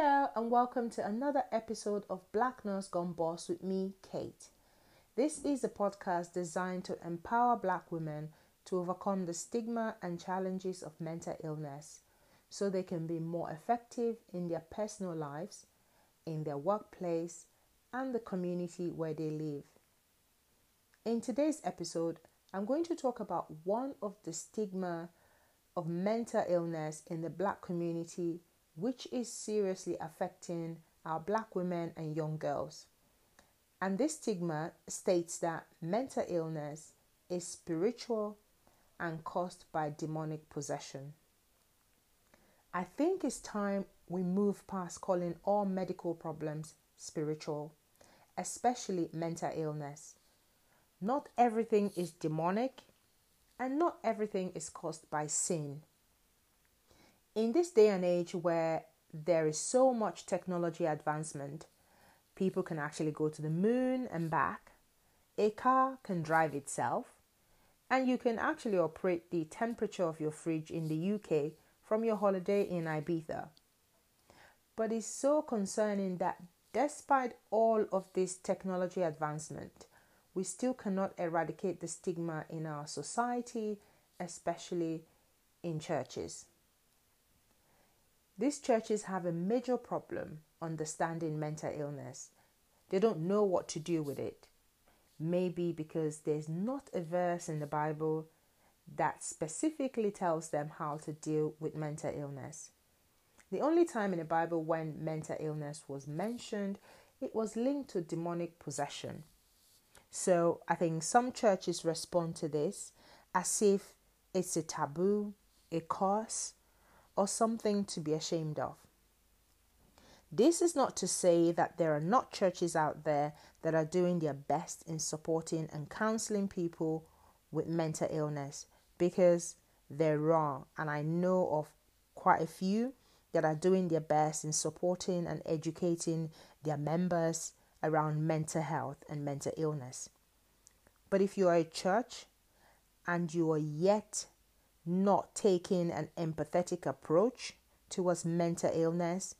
Hello, and welcome to another episode of Black Nurse Gone Boss with me, Kate. This is a podcast designed to empower Black women to overcome the stigma and challenges of mental illness so they can be more effective in their personal lives, in their workplace, and the community where they live. In today's episode, I'm going to talk about one of the stigma of mental illness in the black community which is seriously affecting our black women and young girls. And this stigma states that mental illness is spiritual and caused by demonic possession. I think it's time we move past calling all medical problems spiritual, especially mental illness. Not everything is demonic, and not everything is caused by sin in this day and age where there is so much technology advancement, people can actually go to the moon and back, a car can drive itself, and you can actually operate the temperature of your fridge in the UK from your holiday in Ibiza. But it's so concerning that despite all of this technology advancement, we still cannot eradicate the stigma in our society, especially in churches. These churches have a major problem understanding mental illness. They don't know what to do with it. Maybe because there's not a verse in the Bible that specifically tells them how to deal with mental illness. The only time in the Bible when mental illness was mentioned, it was linked to demonic possession. So I think some churches respond to this as if it's a taboo, a curse, or something to be ashamed of. This is not to say that there are not churches out there that are doing their best in supporting and counseling people with mental illness because they're wrong, and I know of quite a few that are doing their best in supporting and educating their members around mental health and mental illness. But if you are a church and you are yet not taking an empathetic approach towards mental illness,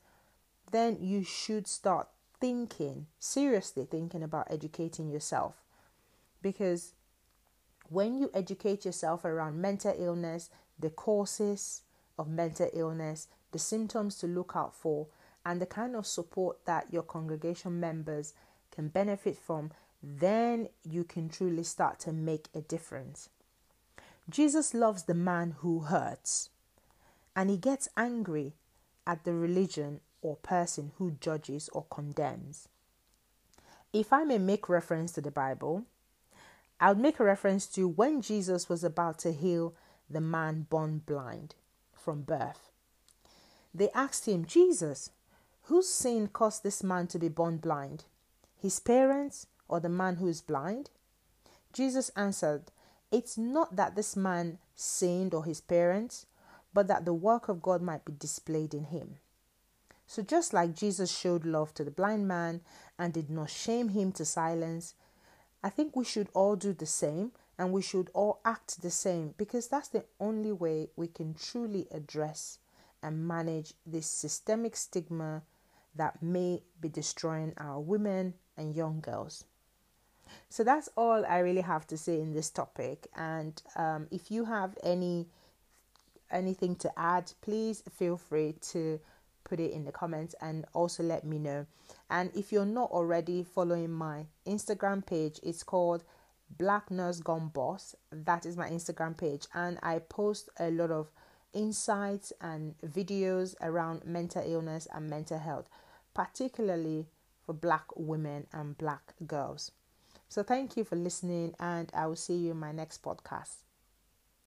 then you should start thinking, seriously thinking about educating yourself. Because when you educate yourself around mental illness, the causes of mental illness, the symptoms to look out for, and the kind of support that your congregation members can benefit from, then you can truly start to make a difference. Jesus loves the man who hurts, and he gets angry at the religion or person who judges or condemns. If I may make reference to the Bible, I would make a reference to when Jesus was about to heal the man born blind from birth. They asked him, Jesus, whose sin caused this man to be born blind? His parents or the man who is blind? Jesus answered, it's not that this man sinned or his parents, but that the work of God might be displayed in him. So, just like Jesus showed love to the blind man and did not shame him to silence, I think we should all do the same and we should all act the same because that's the only way we can truly address and manage this systemic stigma that may be destroying our women and young girls. So that's all I really have to say in this topic. And um, if you have any anything to add, please feel free to put it in the comments and also let me know. And if you're not already following my Instagram page, it's called Black Nurse Gone Boss. That is my Instagram page, and I post a lot of insights and videos around mental illness and mental health, particularly for black women and black girls. So thank you for listening, and I will see you in my next podcast.